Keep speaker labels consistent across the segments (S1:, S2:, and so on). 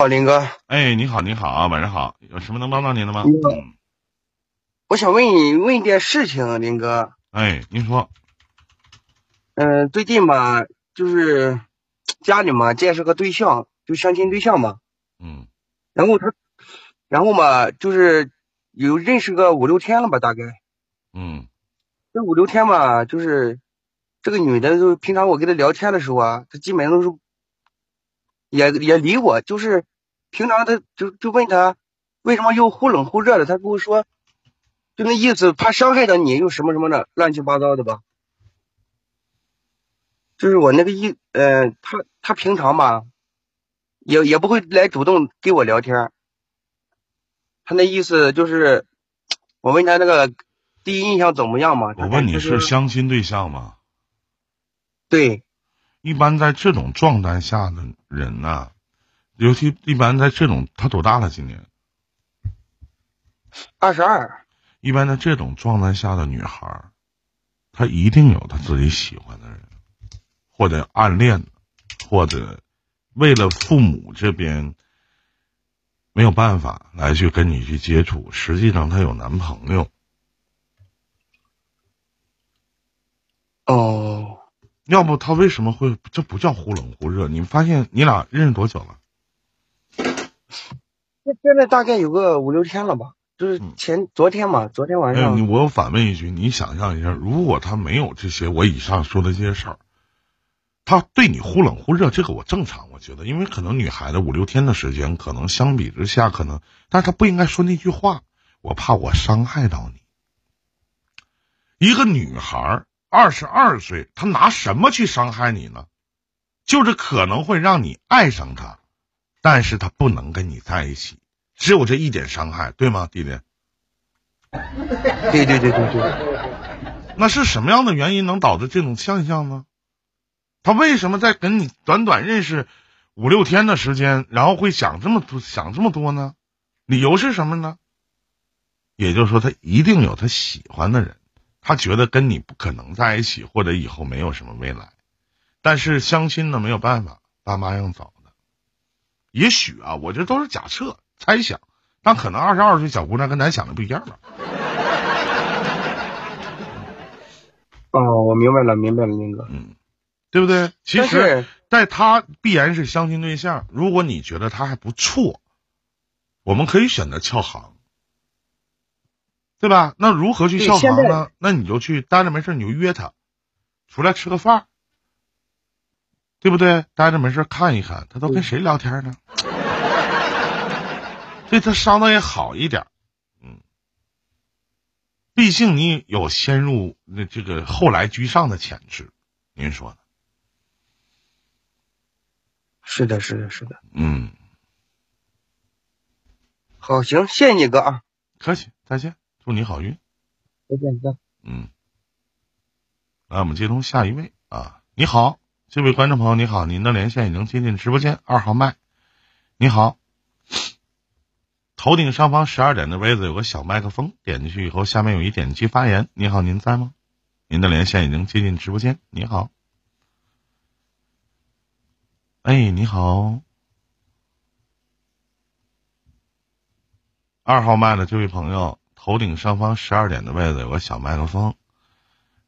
S1: 好，林哥。
S2: 哎，你好，你好啊，晚上好，有什么能帮到您的吗？
S1: 嗯，我想问你问一点事情，林哥。
S2: 哎，您说。
S1: 嗯，最近吧，就是家里嘛介绍个对象，就相亲对象嘛。
S2: 嗯。
S1: 然后他，然后嘛，就是有认识个五六天了吧，大概。
S2: 嗯。
S1: 这五六天嘛，就是这个女的，就平常我跟她聊天的时候啊，她基本上都是也也理我，就是。平常他就就问他为什么又忽冷忽热的，他跟我说，就那意思，怕伤害到你，又什么什么的，乱七八糟的吧。就是我那个意，呃，他他平常吧，也也不会来主动跟我聊天。他那意思就是，我问他那个第一印象怎么样嘛？
S2: 我问你是相亲对象吗？
S1: 对。
S2: 一般在这种状态下的人呐。尤其一般在这种，他多大了？今年
S1: 二十二。
S2: 一般在这种状态下的女孩，她一定有她自己喜欢的人，或者暗恋，或者为了父母这边没有办法来去跟你去接触。实际上，她有男朋友。
S1: 哦。
S2: 要不她为什么会？这不叫忽冷忽热。你发现你俩认识多久了？
S1: 现在大概有个五六天了吧，就是前昨天嘛，昨天晚上。
S2: 你我反问一句，你想象一下，如果他没有这些我以上说的这些事儿，他对你忽冷忽热，这个我正常，我觉得，因为可能女孩子五六天的时间，可能相比之下，可能，但是他不应该说那句话，我怕我伤害到你。一个女孩二十二岁，她拿什么去伤害你呢？就是可能会让你爱上她。但是他不能跟你在一起，只有这一点伤害，对吗，弟弟？
S1: 对对对对对。
S2: 那是什么样的原因能导致这种现象呢？他为什么在跟你短短认识五六天的时间，然后会想这么多想这么多呢？理由是什么呢？也就是说，他一定有他喜欢的人，他觉得跟你不可能在一起，或者以后没有什么未来。但是相亲呢，没有办法，爸妈要走。也许啊，我这都是假设、猜想，但可能二十二岁小姑娘跟咱想的不一样吧。
S1: 哦，我明白了，明白了，林哥，
S2: 嗯，对不对？其实，在他必然是相亲对象。如果你觉得他还不错，我们可以选择翘行，对吧？那如何去翘行呢？那你就去待着没事，你就约他出来吃个饭。对不对？待着没事看一看，他都跟谁聊天呢？对他伤的也好一点，嗯，毕竟你有先入那这个后来居上的潜质，您说呢？
S1: 是的，是的，是的。
S2: 嗯，
S1: 好，行，谢谢你哥啊，
S2: 客气，再见，祝你好运，
S1: 再见，再见。
S2: 嗯，来，我们接通下一位啊，你好。这位观众朋友，你好，您的连线已经接进直播间二号麦。你好，头顶上方十二点的位置有个小麦克风，点进去以后，下面有一点击发言。你好，您在吗？您的连线已经接进直播间。你好，哎，你好，二号麦的这位朋友，头顶上方十二点的位置有个小麦克风。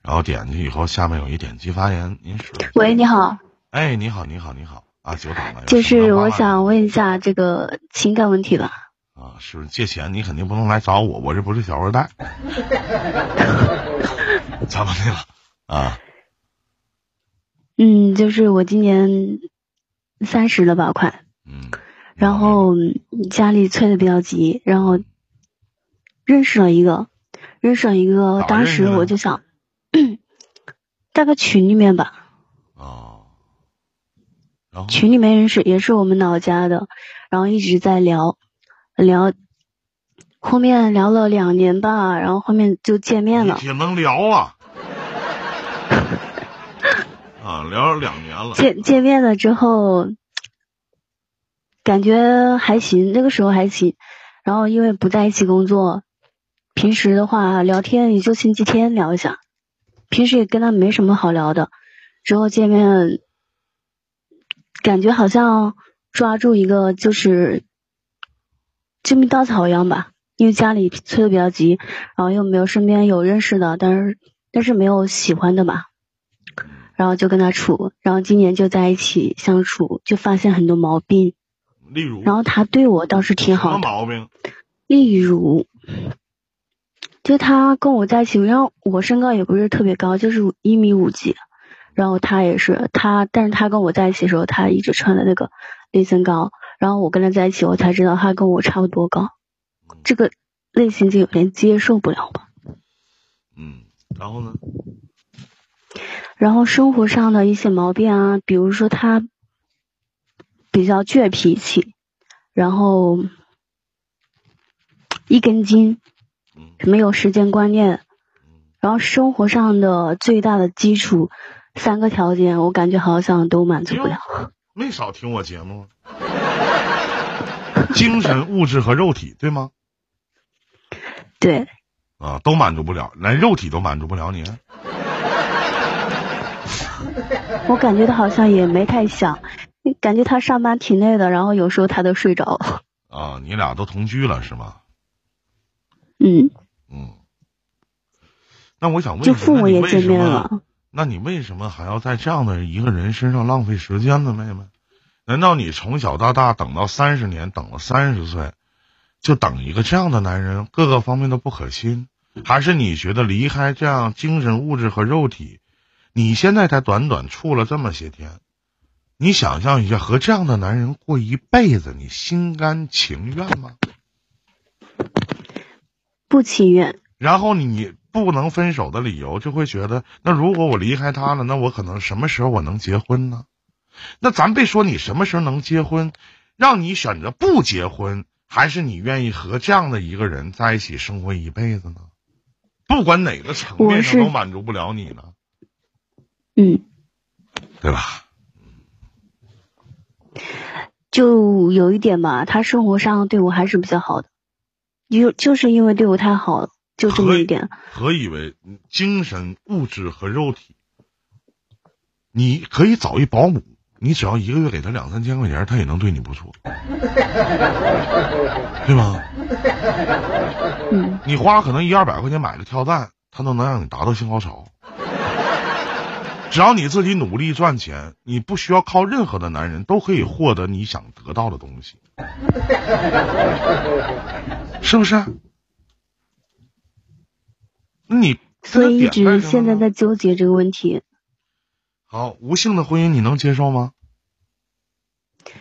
S2: 然后点进去以后，下面有一点击发言，您说。
S3: 喂，你好。
S2: 哎，你好，你好，你好啊，久等了。
S3: 就是我想问一下这个情感问题吧。
S2: 啊，是借钱？你肯定不能来找我，我这不是小二代。怎么的了？啊。
S3: 嗯，就是我今年三十了吧，快。
S2: 嗯。
S3: 然后家里催的比较急，然后认识了一个，认识了一个，当时我就想。在个群里面吧，
S2: 哦，
S3: 群里面认识，也是我们老家的，然后一直在聊聊，后面聊了两年吧，然后后面就见面了。
S2: 也能聊啊，啊，聊了两年了。
S3: 见见面了之后，感觉还行，那个时候还行，然后因为不在一起工作，平时的话聊天也就星期天聊一下。平时也跟他没什么好聊的，之后见面，感觉好像抓住一个就是救命稻草一样吧，因为家里催的比较急，然后又没有身边有认识的，但是但是没有喜欢的吧，然后就跟他处，然后今年就在一起相处，就发现很多毛病，
S2: 例如，
S3: 然后他对我倒是挺
S2: 什么
S3: 好的，
S2: 毛病？
S3: 例如，就他跟我在一起，然后我身高也不是特别高，就是一米五几，然后他也是他，但是他跟我在一起的时候，他一直穿的那个内增高，然后我跟他在一起，我才知道他跟我差不多高，这个类型就有点接受不了吧。
S2: 嗯，然后呢？
S3: 然后生活上的一些毛病啊，比如说他比较倔脾气，然后一根筋，
S2: 嗯
S3: 没有时间观念，
S2: 嗯
S3: 然后生活上的最大的基础三个条件，我感觉好像都满足不了。
S2: 没少听我节目，精神、物质和肉体，对吗？
S3: 对，
S2: 啊，都满足不了，连肉体都满足不了你。
S3: 我感觉他好像也没太想，感觉他上班挺累的，然后有时候他都睡着了。
S2: 啊，你俩都同居了是吗？
S3: 嗯，
S2: 嗯。那我想问
S3: 就父母也见？面了。
S2: 那你为什么还要在这样的一个人身上浪费时间呢，妹妹？难道你从小到大等到三十年，等了三十岁，就等一个这样的男人，各个方面都不可信？还是你觉得离开这样精神、物质和肉体，你现在才短短处了这么些天，你想象一下，和这样的男人过一辈子，你心甘情愿吗？
S3: 不情愿，
S2: 然后你不能分手的理由，就会觉得，那如果我离开他了，那我可能什么时候我能结婚呢？那咱别说你什么时候能结婚，让你选择不结婚，还是你愿意和这样的一个人在一起生活一辈子呢？不管哪个层面上都满足不了你呢，
S3: 嗯，
S2: 对吧？
S3: 就有一点吧，他生活上对我还是比较好的，就就是因为对我太好了，就这么一点。
S2: 何以为精神、物质和肉体？你可以找一保姆，你只要一个月给他两三千块钱，他也能对你不错，对吗？
S3: 嗯，
S2: 你花可能一二百块钱买个跳蛋，他都能让你达到性高潮。只要你自己努力赚钱，你不需要靠任何的男人，都可以获得你想得到的东西，是不是？那你
S3: 所以一直现在在纠结这个问题。
S2: 好无性的婚姻，你能接受吗？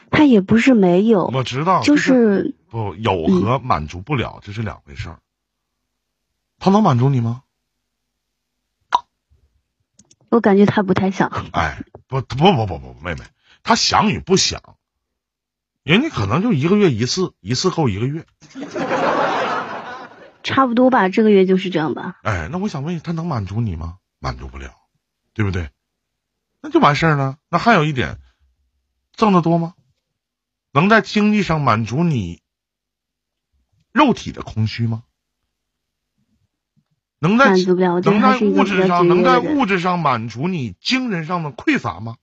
S3: 他也不是没有，
S2: 我知道，
S3: 就是是
S2: 不有和满足不了，这是两回事儿。他能满足你吗？
S3: 我感觉他不太想。
S2: 哎，不不不不不，妹妹，他想与不想，人家可能就一个月一次，一次够一个月。
S3: 差不多吧，这个月就是这样吧。
S2: 哎，那我想问，他能满足你吗？满足不了，对不对？那就完事儿了。那还有一点，挣得多吗？能在经济上满足你肉体的空虚吗？能在能在物质上，能在。物质上满足你精神上的匮乏吗？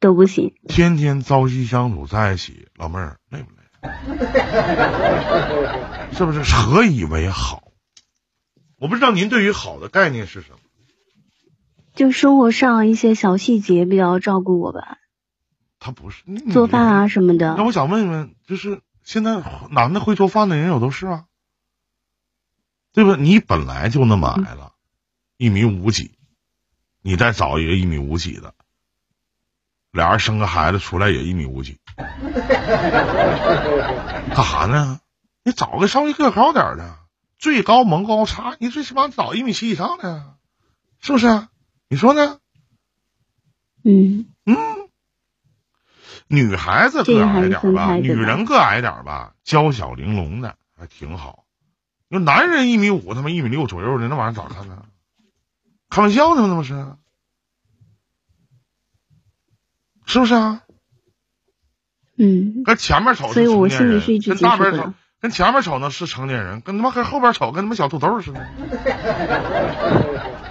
S3: 都不行。
S2: 天天朝夕相处在一起，老妹儿累不累？是不是？何以为好？我不知道您对于好的概念是什么。
S3: 就生活上一些小细节比较照顾我吧，
S2: 他不是
S3: 做饭。啊什么的。
S2: 那我想问问，就是现在男的会做饭的人有都是啊，对吧？你本来就那么矮了，一米五几，你再找一个一米五几的，俩人生个孩子出来也一米五几，干啥呢？你找个稍微个高点儿的，最高萌高差，你最起码找一米七以上的，是不是？你说呢？
S3: 嗯，
S2: 嗯，女孩子个矮点儿吧，女人个矮点儿吧，娇小玲珑的还挺好。那男人一米五，他妈一米六左右的，那玩意儿咋看呢？开玩笑呢吗？那不是？是不是啊？
S3: 嗯，
S2: 跟前面瞅是
S3: 所以我
S2: 成年人
S3: 心里是一，直
S2: 跟大边瞅。跟前面瞅那是成年人，跟他妈跟后边瞅跟他妈小土豆似的，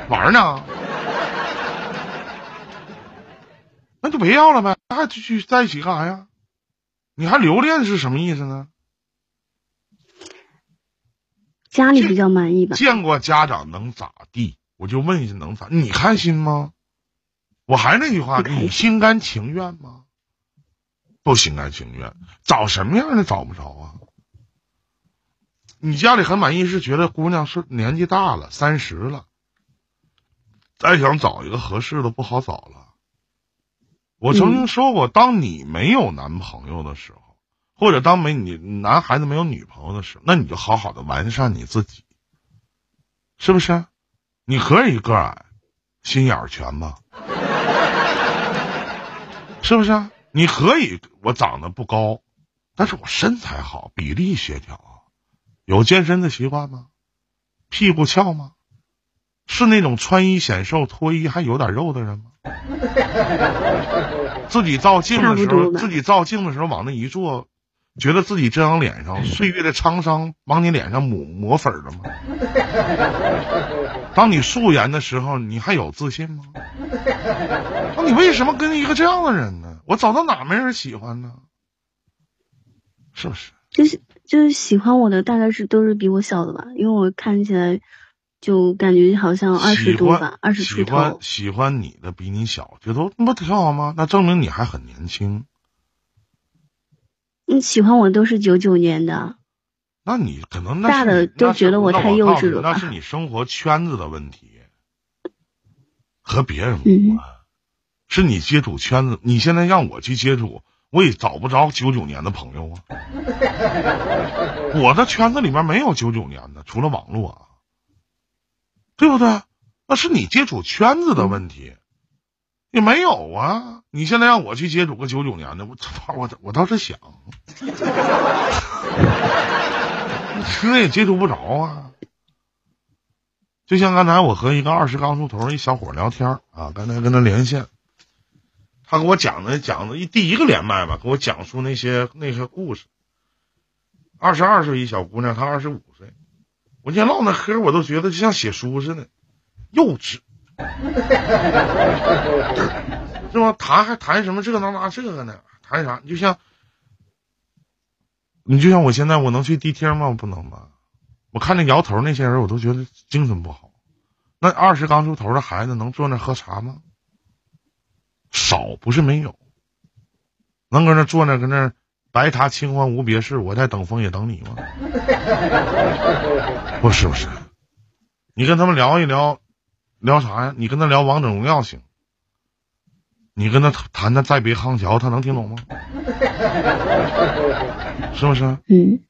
S2: 玩呢。那就别要了呗，还继续在一起干啥呀？你还留恋是什么意思呢？
S3: 家里比较满意吧。
S2: 见过家长能咋地？我就问一下，能咋？你开心吗？我还是那句话，你心甘情愿吗？不心甘情愿，找什么样的找不着啊？你家里很满意，是觉得姑娘是年纪大了，三十了，再想找一个合适的不好找了。我曾经说过，当你没有男朋友的时候。或者当没你男孩子没有女朋友的时候，那你就好好的完善你自己，是不是？你可以个矮，心眼儿全吗？是不是？你可以我长得不高，但是我身材好，比例协调，有健身的习惯吗？屁股翘吗？是那种穿衣显瘦、脱衣还有点肉的人吗？自己照镜的时候，自己照镜的时候往那一坐。觉得自己这张脸上岁月的沧桑往你脸上抹抹粉了吗？当你素颜的时候，你还有自信吗？那你为什么跟一个这样的人呢？我找到哪没人喜欢呢？是不是？
S3: 就是就是喜欢我的大概是都是比我小的吧，因为我看起来就感觉好像二十多吧，二十出
S2: 头。喜欢你的比你小，这都不挺好吗？那证明你还很年轻。
S3: 你喜欢我都是九九年的，
S2: 那你可能
S3: 大的都觉得
S2: 我
S3: 太幼稚了
S2: 那是你生活圈子的问题，和别人无关，是你接触圈子。你现在让我去接触，我也找不着九九年的朋友啊。我的圈子里面没有九九年的，除了网络，啊，对不对？那是你接触圈子的问题。也没有啊！你现在让我去接触个九九年的，我我我倒是想，那也接触不着啊。就像刚才我和一个二十刚出头一小伙聊天啊，刚才跟他连线，他给我讲的讲的一第一个连麦吧，给我讲述那些那些故事。二十二岁一小姑娘，她二十五岁，我天唠那嗑，我都觉得就像写书似的，幼稚。是吧？谈还谈什么这那那这个呢？谈啥？就像你就像我现在，我能去迪厅吗？不能吧？我看那摇头那些人，我都觉得精神不好。那二十刚出头的孩子能坐那喝茶吗？少不是没有，能搁那坐那搁那白塔清欢无别事，我在等风也等你吗？不是不是，你跟他们聊一聊。聊啥呀？你跟他聊王者荣耀行，你跟他谈谈再别康桥，他能听懂吗？是不是？
S3: 嗯。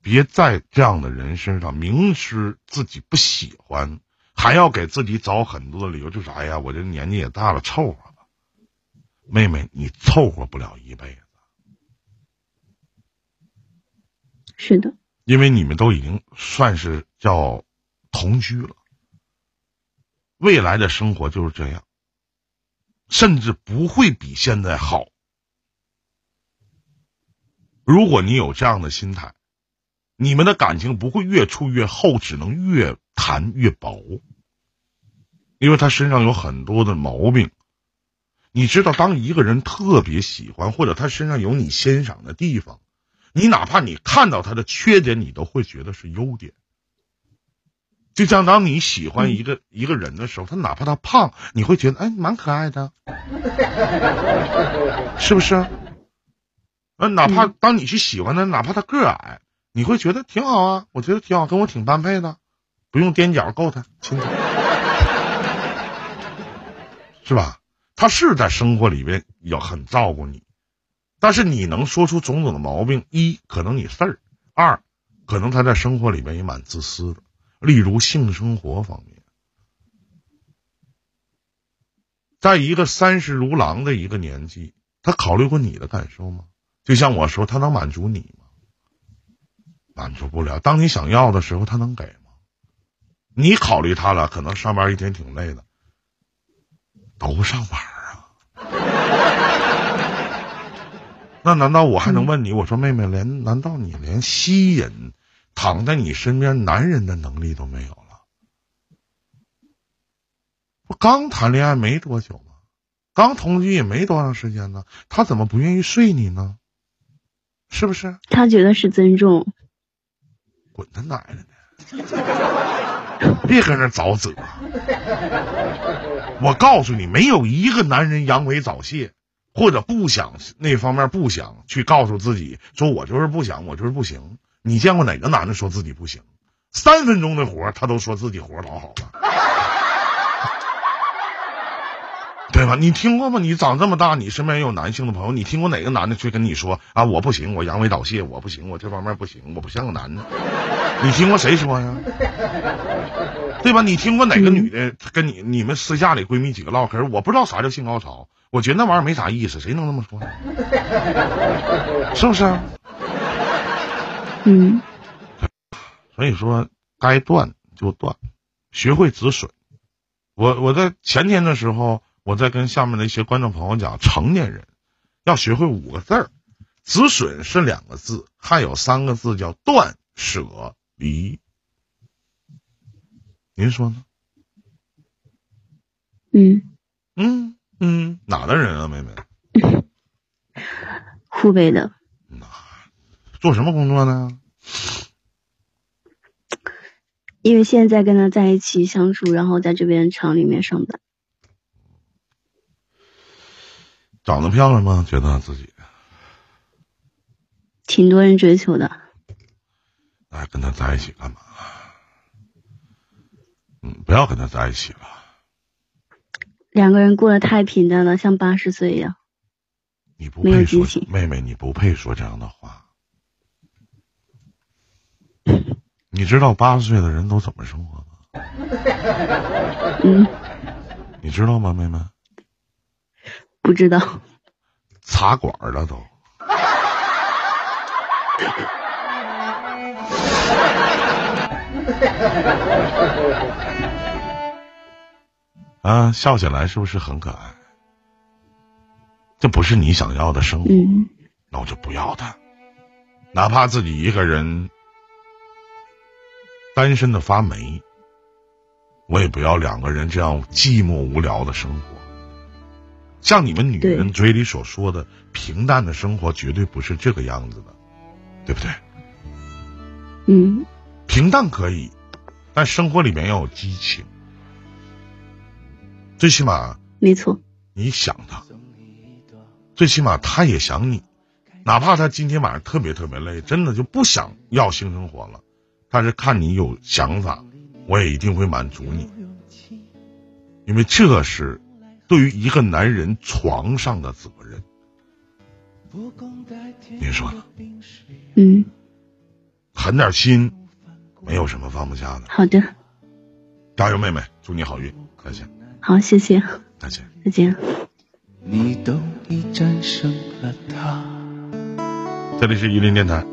S2: 别在这样的人身上，明知自己不喜欢，还要给自己找很多的理由，就是哎呀，我这年纪也大了，凑合吧。妹妹，你凑合不了一辈子。
S3: 是的。
S2: 因为你们都已经算是叫同居了。未来的生活就是这样，甚至不会比现在好。如果你有这样的心态，你们的感情不会越处越厚，只能越谈越薄，因为他身上有很多的毛病。你知道，当一个人特别喜欢，或者他身上有你欣赏的地方，你哪怕你看到他的缺点，你都会觉得是优点。就像当你喜欢一个一个人的时候，他哪怕他胖，你会觉得哎蛮可爱的，是不是？呃，哪怕当你去喜欢他，哪怕他个矮，你会觉得挺好啊，我觉得挺好，跟我挺般配的，不用踮脚够他，亲他，是吧？他是在生活里边要很照顾你，但是你能说出种种的毛病，一可能你事儿，二可能他在生活里边也蛮自私的。例如性生活方面，在一个三十如狼的一个年纪，他考虑过你的感受吗？就像我说，他能满足你吗？满足不了。当你想要的时候，他能给吗？你考虑他了，可能上班一天挺累的，都不上班那难道我还能问你？我说妹妹，连难道你连吸引？躺在你身边，男人的能力都没有了。不刚谈恋爱没多久吗？刚同居也没多长时间呢，他怎么不愿意睡你呢？是不是？
S3: 他觉得是尊重。
S2: 滚他奶奶的！别搁那找辙。我告诉你，没有一个男人阳痿早泄，或者不想那方面不想去告诉自己，说我就是不想，我就是不行。你见过哪个男的说自己不行？三分钟的活他都说自己活老好了，对吧？你听过吗？你长这么大，你身边有男性的朋友，你听过哪个男的去跟你说啊？我不行，我阳痿早泄，我不行，我这方面不行，我不像个男的。你听过谁说呀？对吧？你听过哪个女的跟你你们私下里闺蜜几个唠嗑？我不知道啥叫性高潮，我觉得那玩意儿没啥意思，谁能那么说？是不是？
S3: 嗯。
S2: 所以说，该断就断，学会止损。我我在前天的时候，我在跟下面的一些观众朋友讲，成年人要学会五个字儿，止损是两个字，还有三个字叫断舍离。您说呢？
S3: 嗯
S2: 嗯嗯，哪的人啊，妹妹？
S3: 湖北的。
S2: 那做什么工作呢？
S3: 因为现在跟他在一起相处，然后在这边厂里面上班。
S2: 长得漂亮吗？觉得自己
S3: 挺多人追求的。
S2: 那跟他在一起干嘛？嗯，不要跟他在一起了。
S3: 两个人过得太平淡了，像八十岁一样。
S2: 你不配说，妹妹，你不配说这样的话。你知道八十岁的人都怎么生活吗？
S3: 嗯，
S2: 你知道吗，妹妹？
S3: 不知道。
S2: 茶馆了都。啊，笑起来是不是很可爱？这不是你想要的生活，那我就不要他，哪怕自己一个人。单身的发霉，我也不要两个人这样寂寞无聊的生活。像你们女人嘴里所说的平淡的生活，绝对不是这个样子的，对不对？
S3: 嗯，
S2: 平淡可以，但生活里面要有激情。最起码，
S3: 没错，
S2: 你想他，最起码他也想你，哪怕他今天晚上特别特别累，真的就不想要性生活了。但是看你有想法，我也一定会满足你，因为这是对于一个男人床上的责任。您说呢？
S3: 嗯，
S2: 狠点心，没有什么放不下的。
S3: 好的，
S2: 加油，妹妹，祝你好运，再见。
S3: 好，谢谢。
S2: 再见。
S3: 再见。
S2: 你都已战胜了他这里是榆林电台。